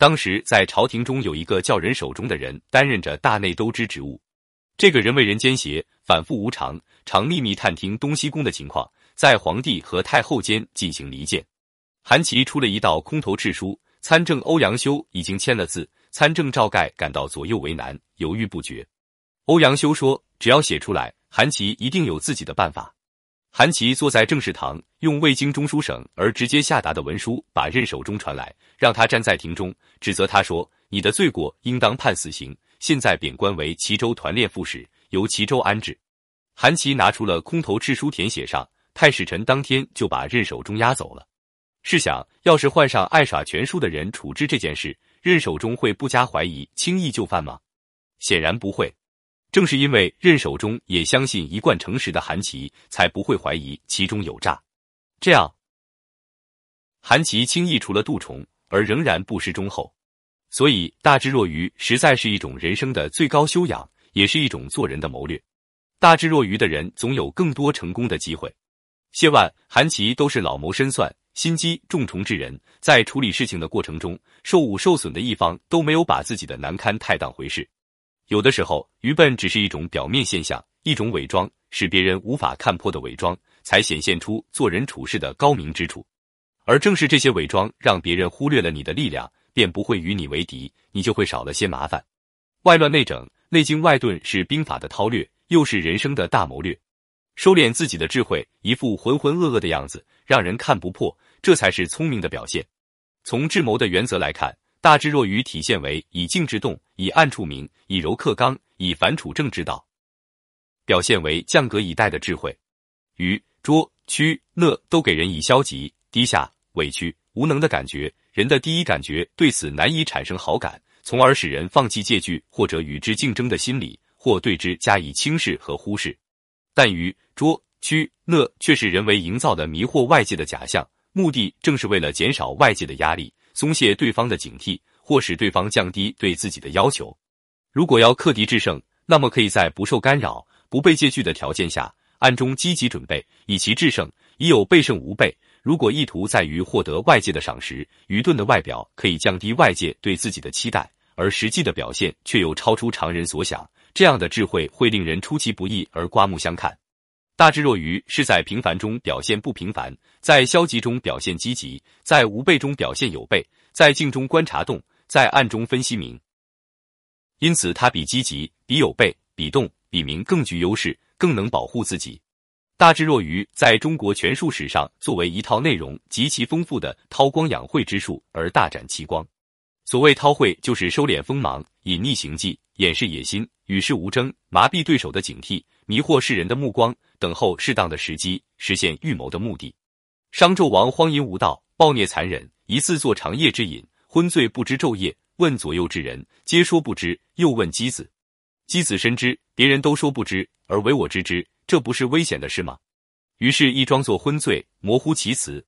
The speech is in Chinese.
当时在朝廷中有一个叫任守中的人，担任着大内都知职务。这个人为人奸邪，反复无常，常秘密探听东西宫的情况，在皇帝和太后间进行离间。韩琦出了一道空头敕书，参政欧阳修已经签了字，参政赵盖感到左右为难，犹豫不决。欧阳修说：“只要写出来，韩琦一定有自己的办法。”韩琦坐在正室堂，用未经中书省而直接下达的文书把任守忠传来，让他站在庭中，指责他说：“你的罪过应当判死刑。”现在贬官为齐州团练副使，由齐州安置。韩琦拿出了空头敕书填写上，太史臣当天就把任守忠押走了。试想，要是换上爱耍权术的人处置这件事，任守忠会不加怀疑轻易就范吗？显然不会。正是因为任守忠也相信一贯诚实的韩琦，才不会怀疑其中有诈。这样，韩琦轻易除了杜重，而仍然不失忠厚。所以，大智若愚实在是一种人生的最高修养，也是一种做人的谋略。大智若愚的人总有更多成功的机会。谢万、韩琦都是老谋深算、心机重重之人，在处理事情的过程中，受侮受损的一方都没有把自己的难堪太当回事。有的时候，愚笨只是一种表面现象，一种伪装，使别人无法看破的伪装，才显现出做人处事的高明之处。而正是这些伪装，让别人忽略了你的力量。便不会与你为敌，你就会少了些麻烦。外乱内整、内经外遁是兵法的韬略，又是人生的大谋略。收敛自己的智慧，一副浑浑噩噩的样子，让人看不破，这才是聪明的表现。从智谋的原则来看，大智若愚体现为以静制动，以暗处明，以柔克刚，以反处正之道，表现为降格以待的智慧。愚、拙、屈、乐都给人以消极、低下、委屈、无能的感觉。人的第一感觉对此难以产生好感，从而使人放弃戒惧或者与之竞争的心理，或对之加以轻视和忽视。但愚、拙、屈、乐却是人为营造的迷惑外界的假象，目的正是为了减少外界的压力，松懈对方的警惕，或使对方降低对自己的要求。如果要克敌制胜，那么可以在不受干扰、不被戒惧的条件下，暗中积极准备，以其制胜，以有备胜无备。如果意图在于获得外界的赏识，愚钝的外表可以降低外界对自己的期待，而实际的表现却又超出常人所想，这样的智慧会令人出其不意而刮目相看。大智若愚是在平凡中表现不平凡，在消极中表现积极，在无备中表现有备，在静中观察动，在暗中分析明。因此，他比积极、比有备、比动、比明更具优势，更能保护自己。大智若愚在中国权术史上，作为一套内容极其丰富的韬光养晦之术而大展奇光。所谓韬晦，就是收敛锋芒，隐匿行迹，掩饰野心，与世无争，麻痹对手的警惕，迷惑世人的目光，等候适当的时机，实现预谋的目的。商纣王荒淫无道，暴虐残忍，一次做长夜之饮，昏醉不知昼夜，问左右之人，皆说不知。又问箕子，箕子深知，别人都说不知，而唯我知之。这不是危险的事吗？于是，一装作昏醉，模糊其词，